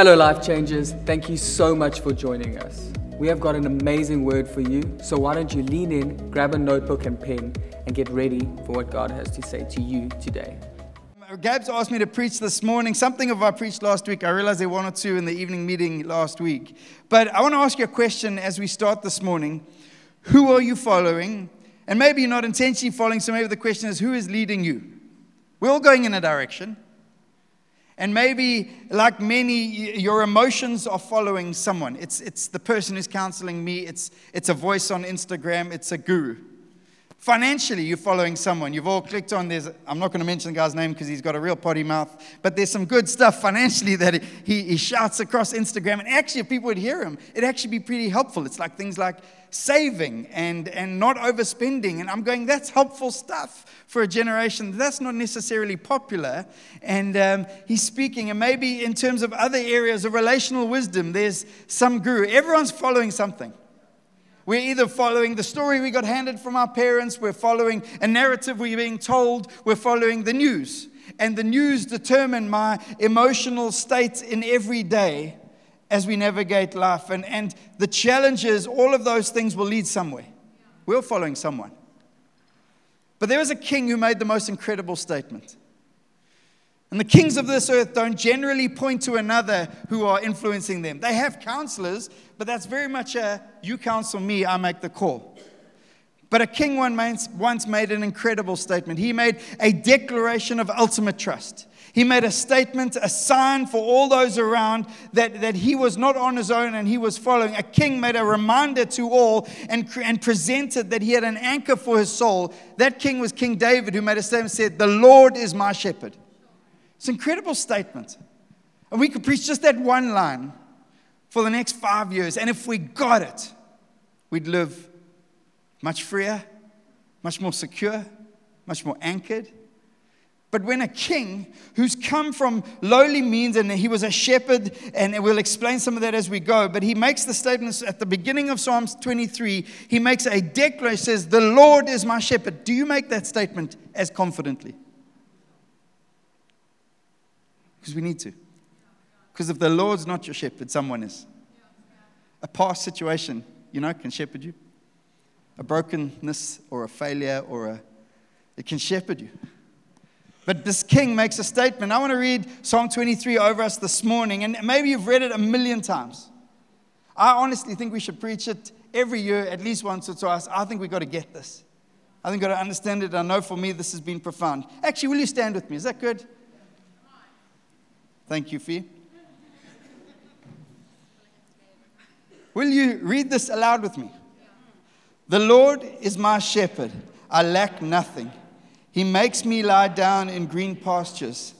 Hello, Life Changers. Thank you so much for joining us. We have got an amazing word for you, so why don't you lean in, grab a notebook and pen, and get ready for what God has to say to you today. Gab's asked me to preach this morning. Something of I preached last week. I realized there were one or two in the evening meeting last week. But I want to ask you a question as we start this morning. Who are you following? And maybe you're not intentionally following, so maybe the question is who is leading you? We're all going in a direction. And maybe, like many, your emotions are following someone. It's, it's the person who's counseling me, it's, it's a voice on Instagram, it's a guru. Financially, you're following someone. You've all clicked on there's, I'm not going to mention the guy's name because he's got a real potty mouth, but there's some good stuff financially that he, he shouts across Instagram. And actually, if people would hear him, it'd actually be pretty helpful. It's like things like saving and, and not overspending. And I'm going, that's helpful stuff for a generation. That's not necessarily popular. And um, he's speaking, and maybe in terms of other areas of relational wisdom, there's some guru. Everyone's following something. We're either following the story we got handed from our parents, we're following a narrative we're being told, we're following the news. And the news determine my emotional state in every day as we navigate life. And, and the challenge is all of those things will lead somewhere. We're following someone. But there was a king who made the most incredible statement. And the kings of this earth don't generally point to another who are influencing them. They have counselors, but that's very much a you counsel me, I make the call. But a king once made an incredible statement. He made a declaration of ultimate trust. He made a statement, a sign for all those around that, that he was not on his own and he was following. A king made a reminder to all and, and presented that he had an anchor for his soul. That king was King David, who made a statement said, The Lord is my shepherd. It's an incredible statement. And we could preach just that one line for the next five years. And if we got it, we'd live much freer, much more secure, much more anchored. But when a king who's come from lowly means and he was a shepherd, and we'll explain some of that as we go, but he makes the statements at the beginning of Psalms 23, he makes a declaration, says, The Lord is my shepherd. Do you make that statement as confidently? Because we need to. Because if the Lord's not your shepherd, someone is. A past situation, you know, can shepherd you. A brokenness or a failure or a, it can shepherd you. But this king makes a statement. I want to read Psalm 23 over us this morning, and maybe you've read it a million times. I honestly think we should preach it every year, at least once or twice. I think we've got to get this. I think we've got to understand it. I know for me this has been profound. Actually, will you stand with me? Is that good? Thank you, Fee. Will you read this aloud with me? The Lord is my shepherd, I lack nothing. He makes me lie down in green pastures.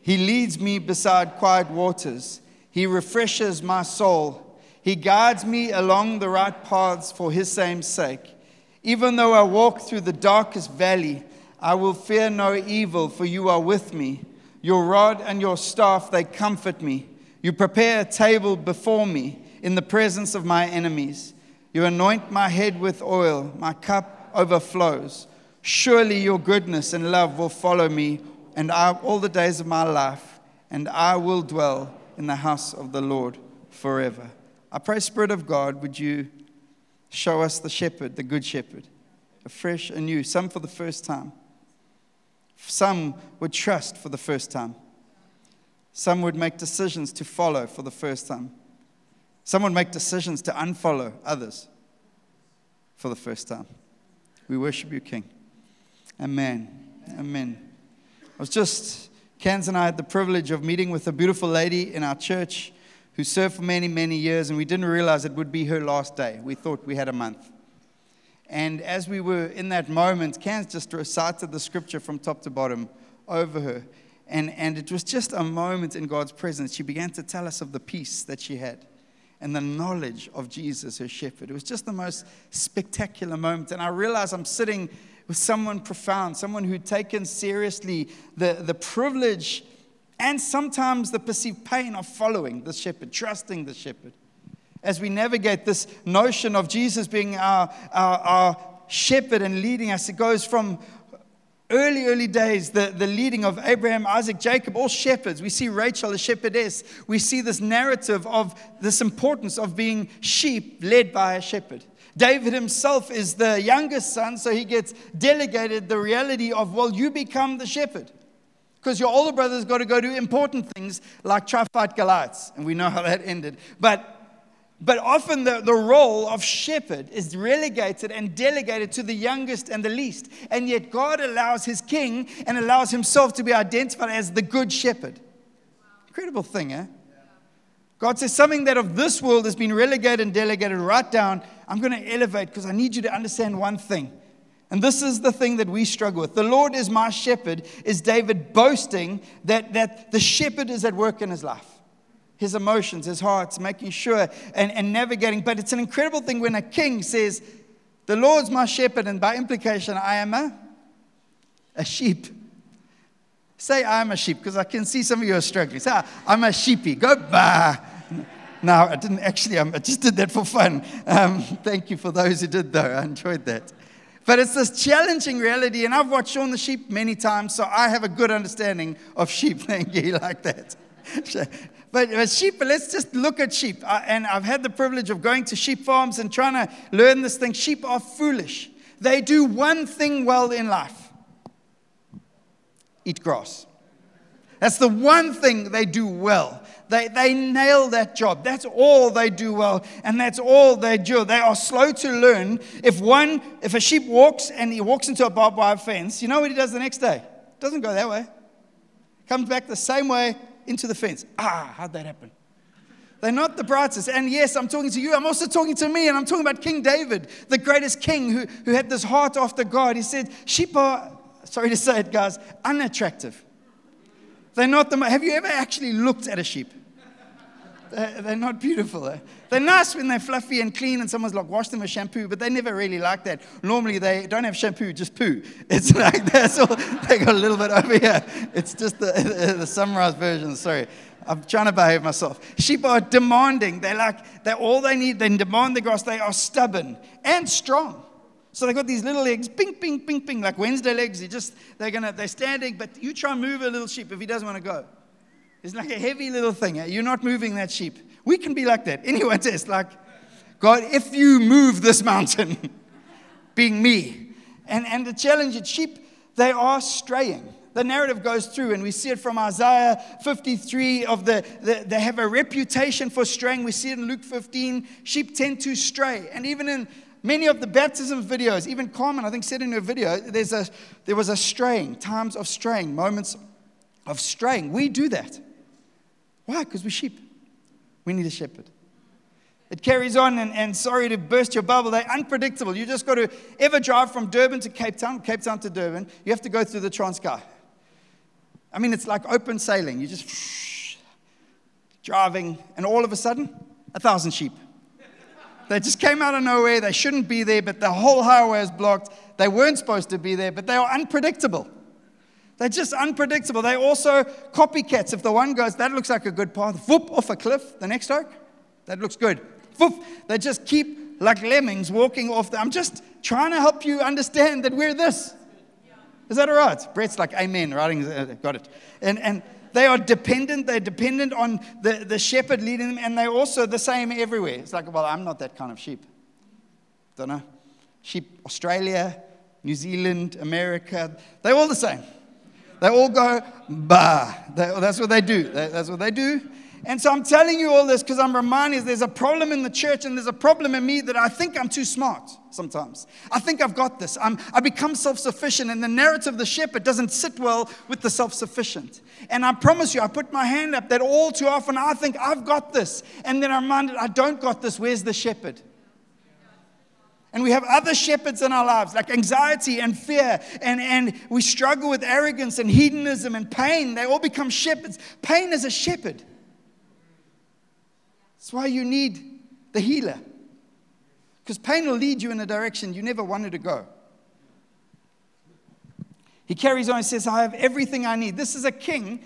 He leads me beside quiet waters. He refreshes my soul. He guides me along the right paths for his same sake. Even though I walk through the darkest valley, I will fear no evil, for you are with me. Your rod and your staff, they comfort me. You prepare a table before me in the presence of my enemies. You anoint my head with oil, my cup overflows. Surely your goodness and love will follow me and I, all the days of my life, and I will dwell in the house of the Lord forever. I pray, Spirit of God, would you show us the shepherd, the good shepherd, afresh and new, some for the first time. Some would trust for the first time. Some would make decisions to follow for the first time. Some would make decisions to unfollow others for the first time. We worship you, King. Amen. Amen. I was just, Kans and I had the privilege of meeting with a beautiful lady in our church who served for many, many years, and we didn't realize it would be her last day. We thought we had a month. And as we were in that moment, Kans just recited the scripture from top to bottom over her. And, and it was just a moment in God's presence. She began to tell us of the peace that she had and the knowledge of Jesus, her shepherd. It was just the most spectacular moment. And I realized I'm sitting with someone profound, someone who'd taken seriously the, the privilege and sometimes the perceived pain of following the shepherd, trusting the shepherd as we navigate this notion of Jesus being our, our, our shepherd and leading us. It goes from early, early days, the, the leading of Abraham, Isaac, Jacob, all shepherds. We see Rachel, a shepherdess. We see this narrative of this importance of being sheep led by a shepherd. David himself is the youngest son, so he gets delegated the reality of, well, you become the shepherd. Because your older brother's got to go do important things like try fight Goliaths. And we know how that ended. But but often the, the role of shepherd is relegated and delegated to the youngest and the least. And yet God allows his king and allows himself to be identified as the good shepherd. Incredible thing, eh? God says something that of this world has been relegated and delegated right down. I'm going to elevate because I need you to understand one thing. And this is the thing that we struggle with. The Lord is my shepherd, is David boasting that, that the shepherd is at work in his life his emotions, his hearts, making sure and, and navigating. But it's an incredible thing when a king says, The Lord's my shepherd, and by implication, I am a, a sheep. Say, I'm a sheep, because I can see some of you are struggling. Say, I'm a sheepy. Go, bah. No, I didn't actually, I just did that for fun. Um, thank you for those who did, though. I enjoyed that. But it's this challenging reality, and I've watched Shaun the Sheep many times, so I have a good understanding of sheep. Thank you, like that. But, but sheep, let's just look at sheep. I, and I've had the privilege of going to sheep farms and trying to learn this thing. Sheep are foolish. They do one thing well in life eat grass. That's the one thing they do well. They, they nail that job. That's all they do well, and that's all they do. They are slow to learn. If one, if a sheep walks and he walks into a barbed wire fence, you know what he does the next day? Doesn't go that way. Comes back the same way into the fence. Ah, how'd that happen? They're not the brightest. And yes, I'm talking to you. I'm also talking to me. And I'm talking about King David, the greatest king who, who had this heart after God. He said, Sheep are, sorry to say it, guys, unattractive. They're not the. Have you ever actually looked at a sheep? They're, they're not beautiful. Eh? They're nice when they're fluffy and clean and someone's like, wash them with shampoo, but they never really like that. Normally, they don't have shampoo, just poo. It's like that's all. They got a little bit over here. It's just the, the, the summarized version. Sorry. I'm trying to behave myself. Sheep are demanding. They're like, they're all they need. They demand the grass. They are stubborn and strong. So they got these little legs, ping, ping, ping, ping, like Wednesday legs. They just, they're gonna, they're standing, but you try and move a little sheep if he doesn't want to go. It's like a heavy little thing. Eh? You're not moving that sheep. We can be like that. Anyone says, like, God, if you move this mountain, being me. And, and the challenge is sheep, they are straying. The narrative goes through, and we see it from Isaiah 53 of the, the they have a reputation for straying. We see it in Luke 15. Sheep tend to stray. And even in many of the baptism videos, even Carmen, I think, said in her video, there's a, there was a straying, times of straying, moments of straying. We do that. Why? Because we're sheep. We need a shepherd. It carries on, and, and sorry to burst your bubble, they're unpredictable. You just got to ever drive from Durban to Cape Town, Cape Town to Durban, you have to go through the Transkei. I mean, it's like open sailing. You just driving, and all of a sudden, a thousand sheep. They just came out of nowhere. They shouldn't be there, but the whole highway is blocked. They weren't supposed to be there, but they are unpredictable. They're just unpredictable. They're also copycats. If the one goes, that looks like a good path, whoop, off a cliff, the next oak, that looks good. Whoop, they just keep like lemmings walking off. The, I'm just trying to help you understand that we're this. Is that all right? Brett's like, Amen, writing, uh, got it. And, and they are dependent. They're dependent on the, the shepherd leading them, and they're also the same everywhere. It's like, well, I'm not that kind of sheep. Don't know. Sheep, Australia, New Zealand, America, they're all the same. They all go, bah. that's what they do. that's what they do. And so I'm telling you all this because I'm reminding you there's a problem in the church and there's a problem in me that I think I'm too smart sometimes. I think I've got this. I'm, I become self sufficient, and the narrative of the shepherd doesn't sit well with the self sufficient. And I promise you, I put my hand up that all too often I think I've got this. And then I'm reminded I don't got this. Where's the shepherd? And we have other shepherds in our lives, like anxiety and fear, and, and we struggle with arrogance and hedonism and pain. They all become shepherds. Pain is a shepherd. That's why you need the healer. Because pain will lead you in a direction you never wanted to go. He carries on and says, I have everything I need. This is a king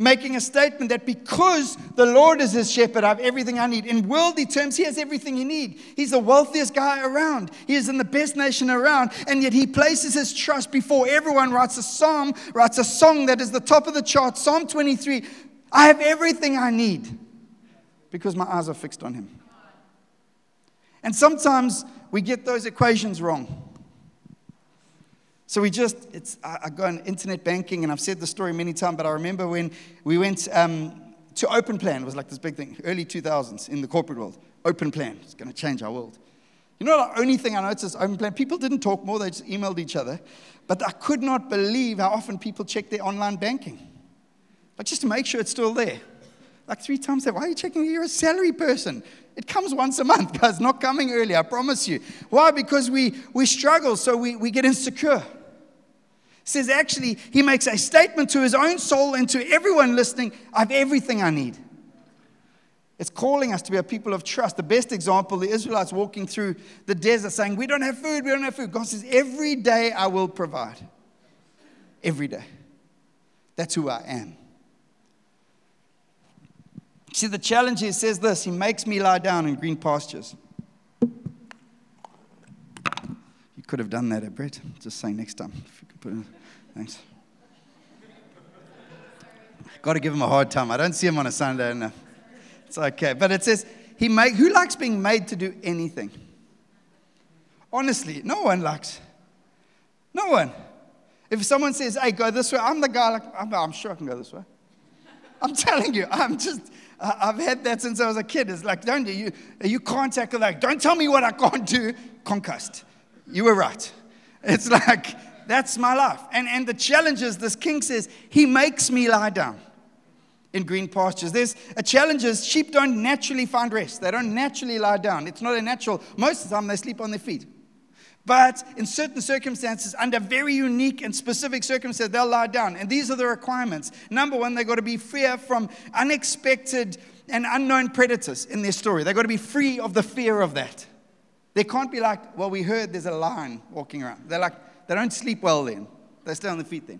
making a statement that because the Lord is his shepherd, I have everything I need. In worldly terms, he has everything he needs. He's the wealthiest guy around. He is in the best nation around, and yet he places his trust before everyone, writes a psalm, writes a song that is the top of the chart, Psalm 23. I have everything I need because my eyes are fixed on him. And sometimes we get those equations wrong. So we just, it's, I, I go on internet banking, and I've said the story many times, but I remember when we went um, to Open Plan, it was like this big thing, early 2000s in the corporate world. Open Plan, it's going to change our world. You know, the only thing I noticed is Open Plan, people didn't talk more, they just emailed each other. But I could not believe how often people check their online banking. Like just to make sure it's still there. Like three times that. Why are you checking? You're a salary person. It comes once a month, guys, not coming early, I promise you. Why? Because we, we struggle, so we, we get insecure says actually, he makes a statement to his own soul and to everyone listening I have everything I need. It's calling us to be a people of trust. The best example, the Israelites walking through the desert saying, We don't have food, we don't have food. God says, Every day I will provide. Every day. That's who I am. See, the challenge here says this He makes me lie down in green pastures. You could have done that, eh, Brett? Just say next time. Thanks. Got to give him a hard time. I don't see him on a Sunday. No. It's okay. But it says, he make, who likes being made to do anything? Honestly, no one likes. No one. If someone says, hey, go this way, I'm the guy, like, I'm, I'm sure I can go this way. I'm telling you, I'm just, I've had that since I was a kid. It's like, don't you, you can't tackle like, don't tell me what I can't do, concussed. You were right. It's like, that's my life. And, and the challenge is this king says, He makes me lie down in green pastures. There's a challenge is sheep don't naturally find rest. They don't naturally lie down. It's not a natural. Most of the time they sleep on their feet. But in certain circumstances, under very unique and specific circumstances, they'll lie down. And these are the requirements. Number one, they've got to be free from unexpected and unknown predators in their story. They've got to be free of the fear of that. They can't be like, well, we heard there's a lion walking around. They're like, they don't sleep well then. They stay on their feet then.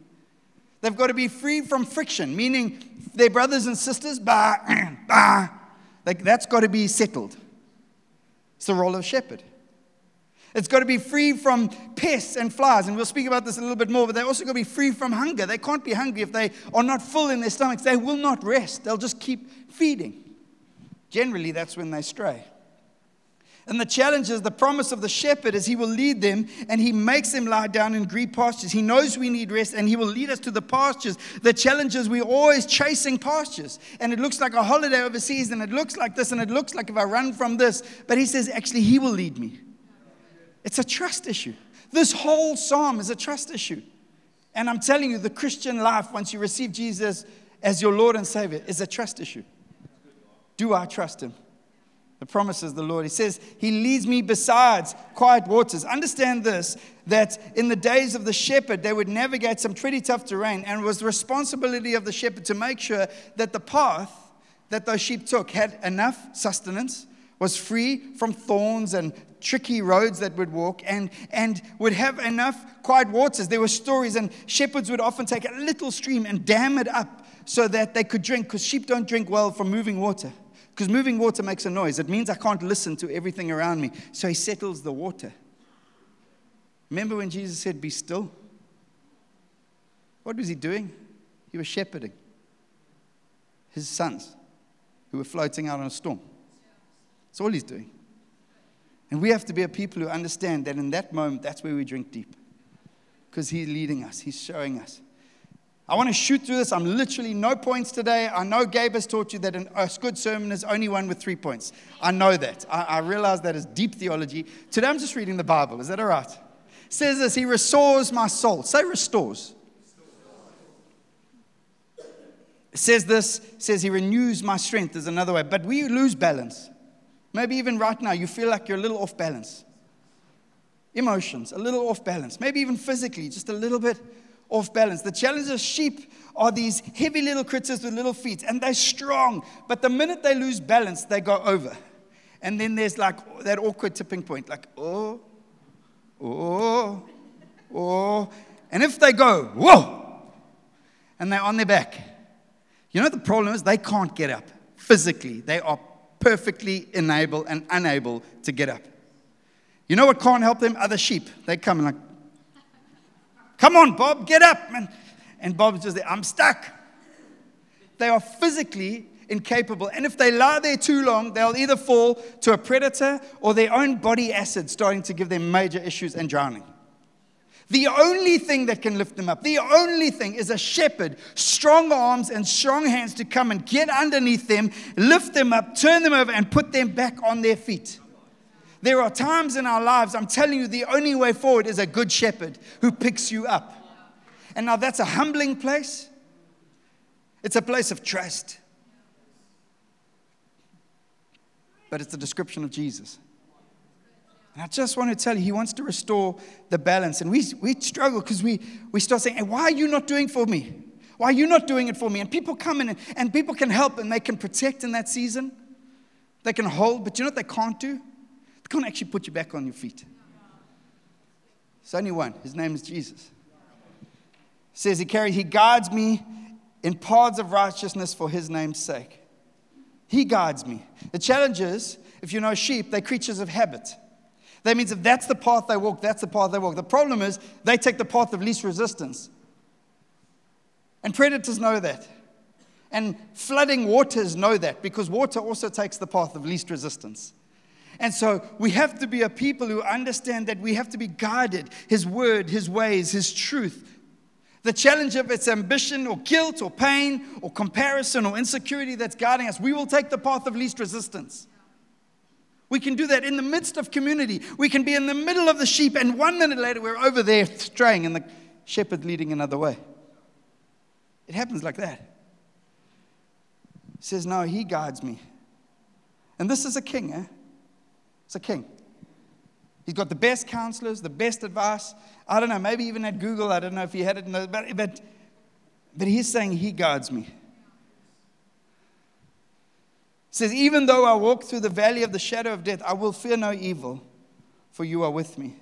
They've got to be free from friction, meaning their brothers and sisters, bah, bah, like that's got to be settled. It's the role of shepherd. It's got to be free from pests and flies, and we'll speak about this a little bit more, but they also got to be free from hunger. They can't be hungry if they are not full in their stomachs. They will not rest, they'll just keep feeding. Generally, that's when they stray. And the challenge is the promise of the shepherd is he will lead them and he makes them lie down in green pastures. He knows we need rest and he will lead us to the pastures. The challenge is we're always chasing pastures. And it looks like a holiday overseas and it looks like this and it looks like if I run from this. But he says, actually, he will lead me. It's a trust issue. This whole psalm is a trust issue. And I'm telling you, the Christian life, once you receive Jesus as your Lord and Savior, is a trust issue. Do I trust him? The promises of the Lord. He says, He leads me besides quiet waters. Understand this that in the days of the shepherd, they would navigate some pretty tough terrain, and it was the responsibility of the shepherd to make sure that the path that those sheep took had enough sustenance, was free from thorns and tricky roads that would walk, and, and would have enough quiet waters. There were stories, and shepherds would often take a little stream and dam it up so that they could drink, because sheep don't drink well from moving water. Because moving water makes a noise. It means I can't listen to everything around me. So he settles the water. Remember when Jesus said, Be still? What was he doing? He was shepherding his sons who were floating out on a storm. That's all he's doing. And we have to be a people who understand that in that moment, that's where we drink deep. Because he's leading us, he's showing us. I want to shoot through this. I'm literally no points today. I know Gabe has taught you that a good sermon is only one with three points. I know that. I, I realize that is deep theology. Today I'm just reading the Bible. Is that all right? It says this He restores my soul. Say restores. It says this, says he renews my strength is another way. But we lose balance. Maybe even right now you feel like you're a little off balance. Emotions, a little off balance. Maybe even physically, just a little bit off balance. The challenge of sheep are these heavy little critters with little feet, and they're strong. But the minute they lose balance, they go over. And then there's like that awkward tipping point, like, oh, oh, oh. And if they go, whoa, and they're on their back, You know the problem is they can't get up physically. They are perfectly enabled and unable to get up. You know what can't help them? Other sheep. They come and like, come on, Bob, get up. man. and Bob's just there, I'm stuck. They are physically incapable. And if they lie there too long, they'll either fall to a predator or their own body acid starting to give them major issues and drowning. The only thing that can lift them up, the only thing is a shepherd, strong arms and strong hands to come and get underneath them, lift them up, turn them over, and put them back on their feet. There are times in our lives, I'm telling you, the only way forward is a good shepherd who picks you up. And now that's a humbling place, it's a place of trust. But it's a description of Jesus. And I just want to tell you, he wants to restore the balance. And we, we struggle because we, we start saying, hey, Why are you not doing for me? Why are you not doing it for me? And people come in and, and people can help and they can protect in that season. They can hold, but you know what they can't do? Can't actually put you back on your feet. There's only one. His name is Jesus. says he carries, he guides me in paths of righteousness for his name's sake. He guides me. The challenge is, if you know sheep, they're creatures of habit. That means if that's the path they walk, that's the path they walk. The problem is they take the path of least resistance. And predators know that. And flooding waters know that because water also takes the path of least resistance. And so we have to be a people who understand that we have to be guided His word, His ways, His truth. The challenge of its ambition or guilt or pain or comparison or insecurity that's guiding us, we will take the path of least resistance. We can do that in the midst of community. We can be in the middle of the sheep, and one minute later, we're over there straying and the shepherd leading another way. It happens like that. He says, No, he guides me. And this is a king, eh? It's a king. He's got the best counselors, the best advice. I don't know, maybe even at Google. I don't know if he had it, the, but, but, but he's saying, He guards me. He says, Even though I walk through the valley of the shadow of death, I will fear no evil, for you are with me.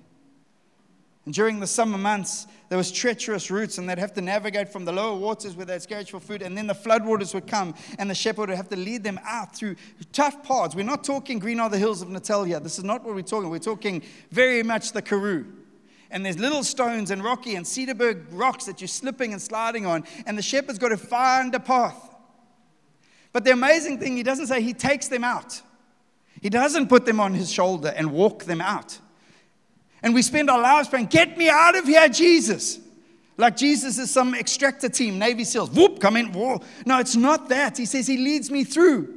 And during the summer months, there was treacherous routes, and they'd have to navigate from the lower waters where they'd scratch for food, and then the floodwaters would come, and the shepherd would have to lead them out through tough paths. We're not talking green are the hills of Natalia. This is not what we're talking. We're talking very much the Karoo. And there's little stones and rocky and Cederberg rocks that you're slipping and sliding on, and the shepherd's got to find a path. But the amazing thing, he doesn't say he takes them out. He doesn't put them on his shoulder and walk them out. And we spend our lives praying, Get me out of here, Jesus. Like Jesus is some extractor team, Navy SEALs. Whoop, come in. Whoa. No, it's not that. He says He leads me through.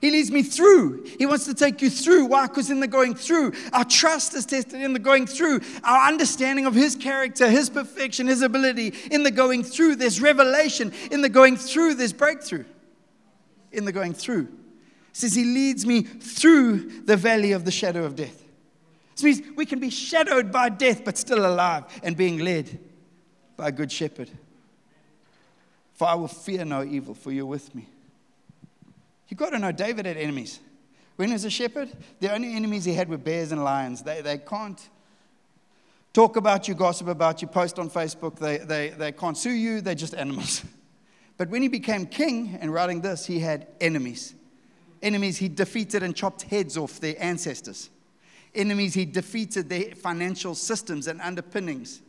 He leads me through. He wants to take you through. Why? Because in the going through, our trust is tested in the going through. Our understanding of His character, His perfection, His ability, in the going through, there's revelation. In the going through, there's breakthrough. In the going through. Says He leads me through the valley of the shadow of death. This means we can be shadowed by death, but still alive and being led by a good shepherd. For I will fear no evil, for you're with me. You've got to know David had enemies. When he was a shepherd, the only enemies he had were bears and lions. They, they can't talk about you, gossip about you, post on Facebook. They, they, they can't sue you, they're just animals. But when he became king and writing this, he had enemies. Enemies he defeated and chopped heads off their ancestors. Enemies, he defeated their financial systems and underpinnings.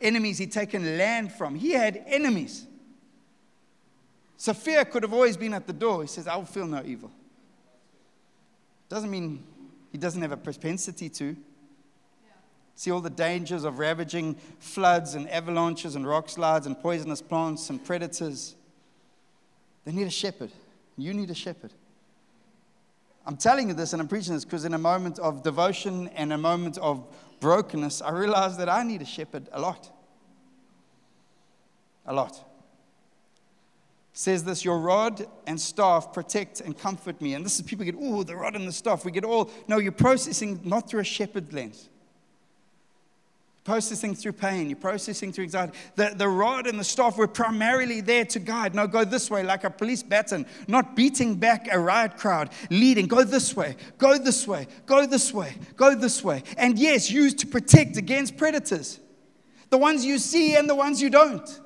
Enemies, he'd taken land from. He had enemies. So fear could have always been at the door. He says, I will feel no evil. Doesn't mean he doesn't have a propensity to. See all the dangers of ravaging floods and avalanches and rock slides and poisonous plants and predators. They need a shepherd. You need a shepherd. I'm telling you this and I'm preaching this because in a moment of devotion and a moment of brokenness, I realized that I need a shepherd a lot. A lot. Says this, your rod and staff protect and comfort me. And this is people get, oh, the rod and the staff. We get all, no, you're processing not through a shepherd lens processing through pain, you're processing through anxiety. The, the rod and the staff were primarily there to guide. No, go this way, like a police baton, not beating back a riot crowd, leading. Go this way, go this way, go this way, go this way. And yes, used to protect against predators, the ones you see and the ones you don't.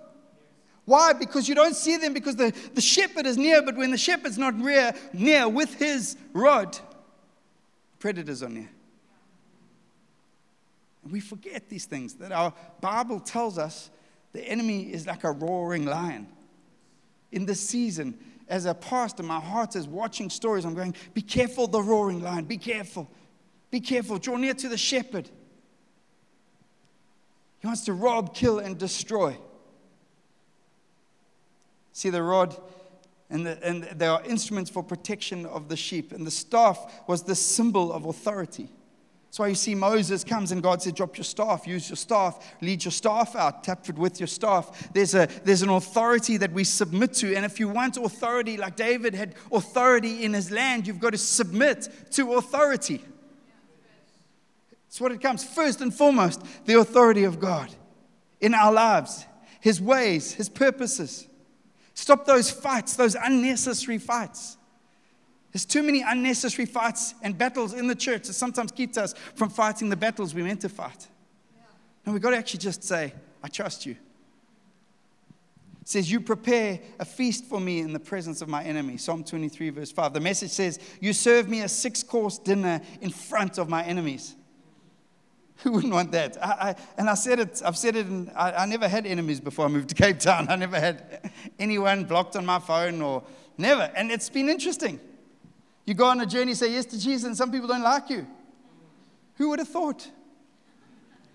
Why? Because you don't see them because the, the shepherd is near, but when the shepherd's not near, near with his rod, predators are near. And we forget these things that our Bible tells us the enemy is like a roaring lion. In this season, as a pastor, my heart is watching stories. I'm going, be careful, the roaring lion, be careful. Be careful, draw near to the shepherd. He wants to rob, kill, and destroy. See, the rod and, the, and there are instruments for protection of the sheep, and the staff was the symbol of authority. That's why you see Moses comes and God said, Drop your staff, use your staff, lead your staff out, tap it with your staff. There's, a, there's an authority that we submit to. And if you want authority, like David had authority in his land, you've got to submit to authority. It's what it comes first and foremost the authority of God in our lives, His ways, His purposes. Stop those fights, those unnecessary fights. There's too many unnecessary fights and battles in the church that sometimes keeps us from fighting the battles we're meant to fight. And we've got to actually just say, I trust you. It says, You prepare a feast for me in the presence of my enemy. Psalm 23, verse 5. The message says, You serve me a six course dinner in front of my enemies. Who wouldn't want that? I, I, and I said it, I've said it, and I, I never had enemies before I moved to Cape Town. I never had anyone blocked on my phone or never. And it's been interesting. You go on a journey, say yes to Jesus, and some people don't like you. Who would have thought?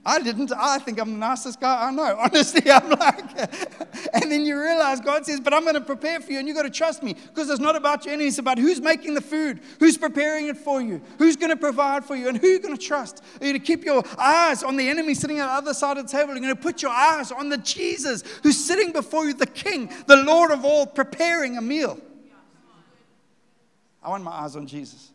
I didn't. I think I'm the nicest guy I know. Honestly, I'm like, and then you realize God says, but I'm going to prepare for you, and you've got to trust me because it's not about your enemies, it's about who's making the food, who's preparing it for you, who's going to provide for you, and who you're going to trust. Are you to keep your eyes on the enemy sitting on the other side of the table? You're going to put your eyes on the Jesus who's sitting before you, the King, the Lord of all, preparing a meal. I want my eyes on Jesus.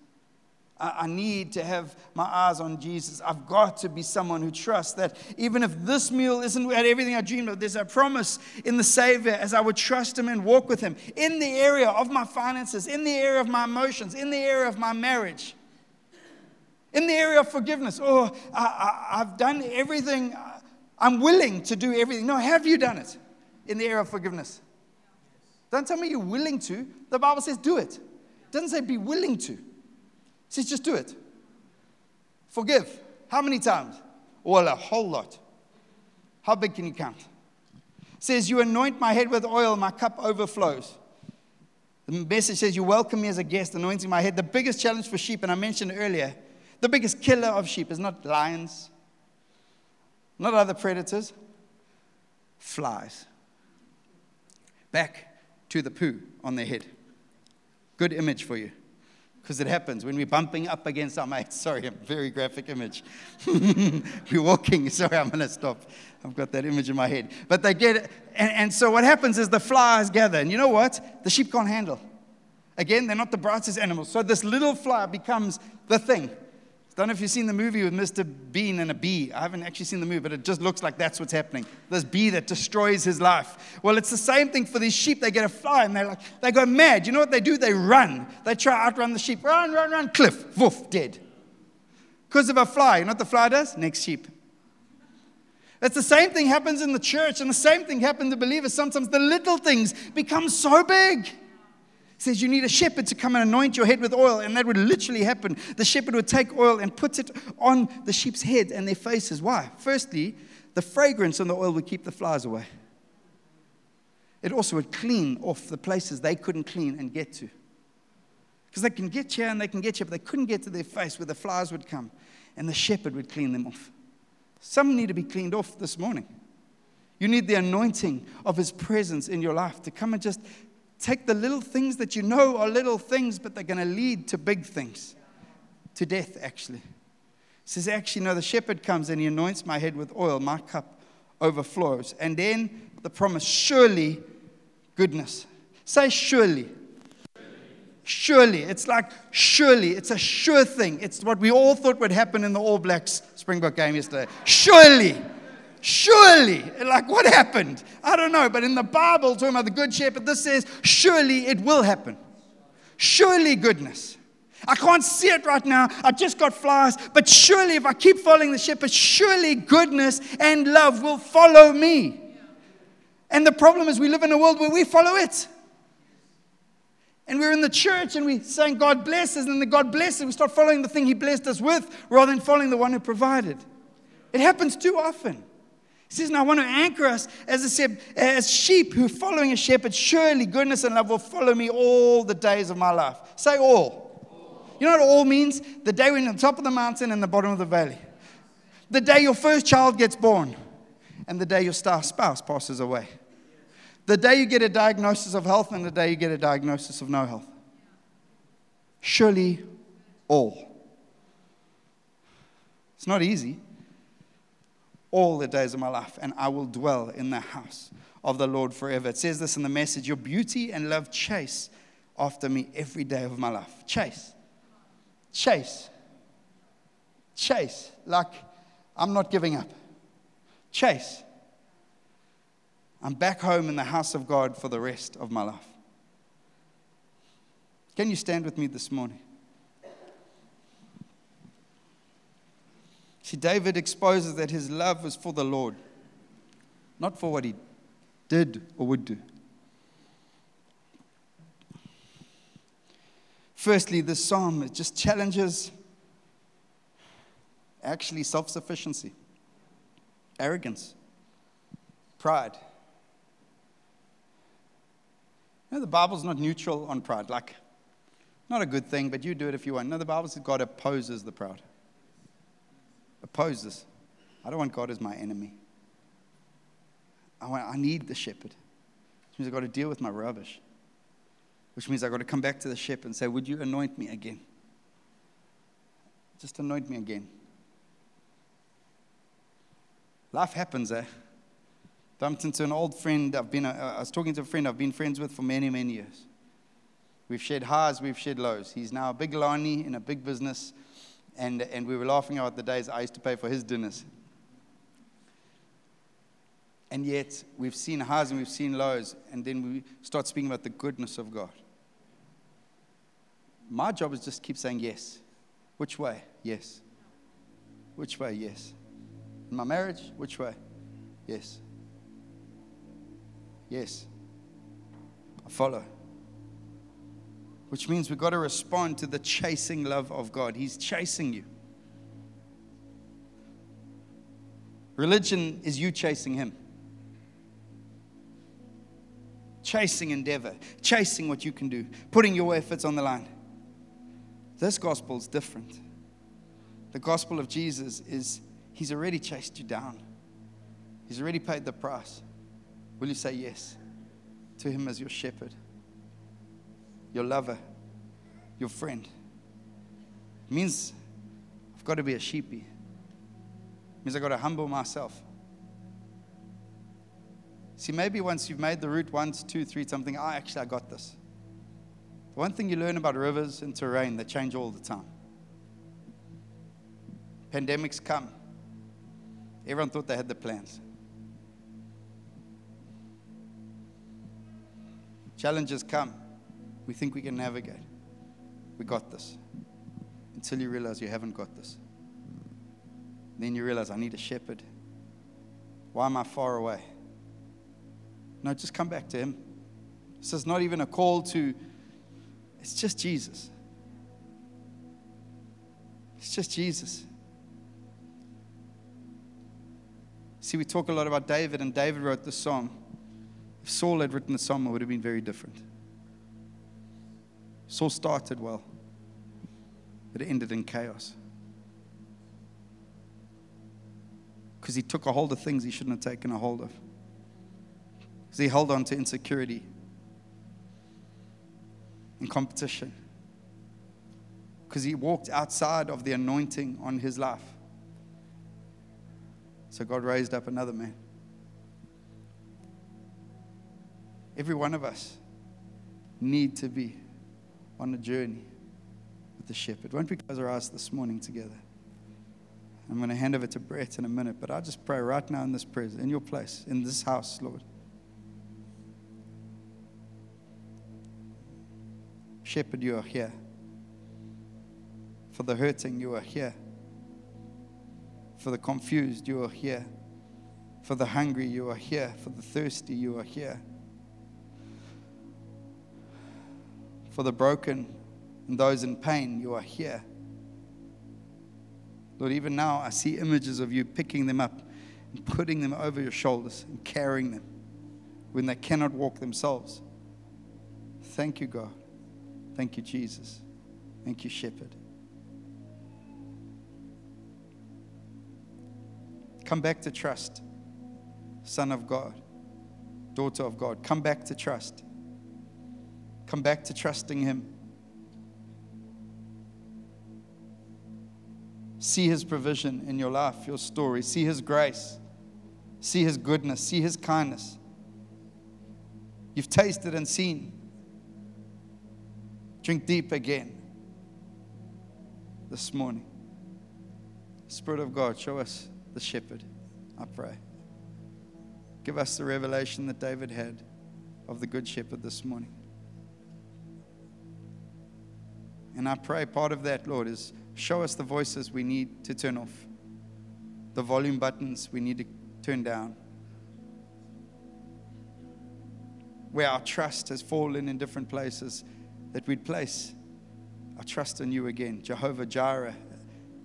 I need to have my eyes on Jesus. I've got to be someone who trusts that even if this meal isn't everything I dreamed of, there's a promise in the Savior as I would trust Him and walk with Him in the area of my finances, in the area of my emotions, in the area of my marriage, in the area of forgiveness. Oh, I, have done everything. I'm willing to do everything. No, have you done it in the area of forgiveness? Don't tell me you're willing to. The Bible says do it. Doesn't say be willing to. It says just do it. Forgive. How many times? Well, a whole lot. How big can you count? It says, You anoint my head with oil, my cup overflows. The message says, You welcome me as a guest, anointing my head. The biggest challenge for sheep, and I mentioned earlier, the biggest killer of sheep is not lions, not other predators, flies. Back to the poo on their head. Good image for you. Because it happens when we're bumping up against our mates. Sorry, a very graphic image. we're walking. Sorry, I'm going to stop. I've got that image in my head. But they get it. And, and so what happens is the flies gather. And you know what? The sheep can't handle. Again, they're not the brightest animals. So this little fly becomes the thing. Don't know if you've seen the movie with Mr. Bean and a bee. I haven't actually seen the movie, but it just looks like that's what's happening. This bee that destroys his life. Well, it's the same thing for these sheep. They get a fly and they're like they go mad. You know what they do? They run. They try to outrun the sheep. Run, run, run. Cliff, woof, dead. Because of a fly. You know what the fly does? Next sheep. It's the same thing happens in the church, and the same thing happens to believers. Sometimes the little things become so big says you need a shepherd to come and anoint your head with oil, and that would literally happen. The shepherd would take oil and put it on the sheep's head and their faces. Why? Firstly, the fragrance on the oil would keep the flies away. It also would clean off the places they couldn't clean and get to. Because they can get here and they can get here, but they couldn't get to their face where the flies would come, and the shepherd would clean them off. Some need to be cleaned off this morning. You need the anointing of his presence in your life to come and just Take the little things that you know are little things, but they're going to lead to big things, to death, actually. He says, Actually, no, the shepherd comes and he anoints my head with oil, my cup overflows. And then the promise, surely goodness. Say, surely. Surely. It's like, surely. It's a sure thing. It's what we all thought would happen in the All Blacks Springbok game yesterday. Surely. Surely, like what happened? I don't know, but in the Bible, talking about the Good Shepherd, this says, surely it will happen. Surely goodness. I can't see it right now. I just got flies, but surely if I keep following the shepherd, surely goodness and love will follow me. And the problem is, we live in a world where we follow it. And we're in the church and we're saying, God blesses, and then God blesses. We start following the thing He blessed us with rather than following the one who provided. It happens too often. He says, Now I want to anchor us as, I said, as sheep who are following a shepherd. Surely goodness and love will follow me all the days of my life. Say all. You know what all means? The day you're on the top of the mountain and the bottom of the valley. The day your first child gets born. And the day your spouse passes away. The day you get a diagnosis of health and the day you get a diagnosis of no health. Surely all. It's not easy. All the days of my life, and I will dwell in the house of the Lord forever. It says this in the message Your beauty and love chase after me every day of my life. Chase. Chase. Chase. Like I'm not giving up. Chase. I'm back home in the house of God for the rest of my life. Can you stand with me this morning? See, David exposes that his love was for the Lord, not for what he did or would do. Firstly, this psalm it just challenges actually self sufficiency, arrogance, pride. You know, the Bible's not neutral on pride. Like, not a good thing, but you do it if you want. No, the Bible says God opposes the proud. Opposes. I don't want God as my enemy. I, want, I need the shepherd. Which means I've got to deal with my rubbish. Which means I've got to come back to the shepherd and say, Would you anoint me again? Just anoint me again. Life happens, eh? Bumped into an old friend. I've been, uh, I was talking to a friend I've been friends with for many, many years. We've shared highs, we've shared lows. He's now a big Lani in a big business, and, and we were laughing about the days I used to pay for his dinners. And yet, we've seen highs and we've seen lows, and then we start speaking about the goodness of God. My job is just keep saying yes. Which way? Yes. Which way? Yes. In my marriage? Which way? Yes. Yes. I follow. Which means we've got to respond to the chasing love of God. He's chasing you. Religion is you chasing Him. Chasing endeavor, chasing what you can do, putting your efforts on the line. This gospel is different. The gospel of Jesus is He's already chased you down, He's already paid the price. Will you say yes to Him as your shepherd, your lover, your friend? It means I've got to be a sheepy. It means I've got to humble myself. See, maybe once you've made the route once, two, three, something, oh, actually, I got this. The one thing you learn about rivers and terrain, they change all the time. Pandemics come. Everyone thought they had the plans. Challenges come. We think we can navigate. We got this. Until you realize you haven't got this. Then you realize I need a shepherd. Why am I far away? No, just come back to Him. This is not even a call to, it's just Jesus. It's just Jesus. See, we talk a lot about David, and David wrote this psalm. If Saul had written the psalm, it would have been very different. Saul started well, but it ended in chaos. Because he took a hold of things he shouldn't have taken a hold of. Because he held on to insecurity and competition. Because he walked outside of the anointing on his life. So God raised up another man. Every one of us need to be on a journey with the shepherd. Won't we close our eyes this morning together? I'm going to hand over to Brett in a minute, but I just pray right now in this presence, in your place, in this house, Lord. Shepherd, you are here. For the hurting, you are here. For the confused, you are here. For the hungry, you are here. For the thirsty, you are here. For the broken and those in pain, you are here. Lord, even now I see images of you picking them up and putting them over your shoulders and carrying them when they cannot walk themselves. Thank you, God. Thank you, Jesus. Thank you, Shepherd. Come back to trust, Son of God, daughter of God. Come back to trust. Come back to trusting Him. See His provision in your life, your story. See His grace. See His goodness. See His kindness. You've tasted and seen. Drink deep again this morning. Spirit of God, show us the shepherd, I pray. Give us the revelation that David had of the good shepherd this morning. And I pray part of that, Lord, is show us the voices we need to turn off, the volume buttons we need to turn down. Where our trust has fallen in different places, that we'd place our trust in you again. Jehovah Jireh,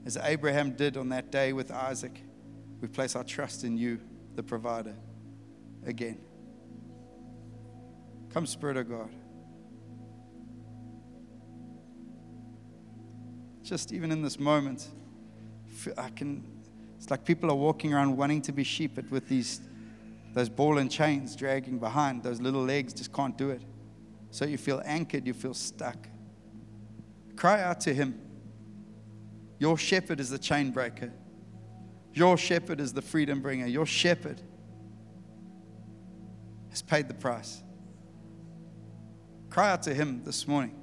as Abraham did on that day with Isaac, we place our trust in you, the provider, again. Come, Spirit of God. Just even in this moment, I can, it's like people are walking around wanting to be sheep, but with these, those ball and chains dragging behind, those little legs just can't do it. So you feel anchored, you feel stuck. Cry out to Him. Your shepherd is the chain breaker. Your shepherd is the freedom bringer. Your shepherd has paid the price. Cry out to Him this morning.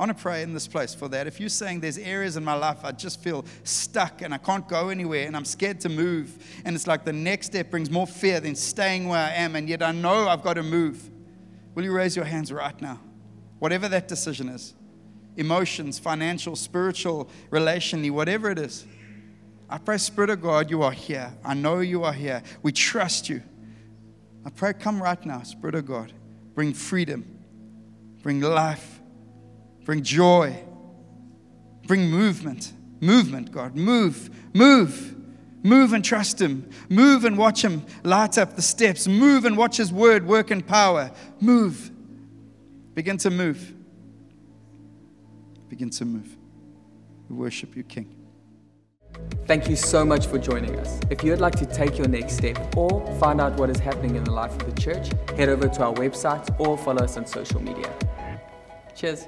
I want to pray in this place for that. If you're saying there's areas in my life I just feel stuck and I can't go anywhere and I'm scared to move, and it's like the next step brings more fear than staying where I am, and yet I know I've got to move, will you raise your hands right now? Whatever that decision is emotions, financial, spiritual, relationally, whatever it is. I pray, Spirit of God, you are here. I know you are here. We trust you. I pray, come right now, Spirit of God. Bring freedom, bring life, bring joy, bring movement. Movement, God. Move, move. Move and trust Him. Move and watch Him light up the steps. Move and watch His word work in power. Move. Begin to move begin to move. We worship you, King. Thank you so much for joining us. If you'd like to take your next step or find out what is happening in the life of the church, head over to our website or follow us on social media. Cheers.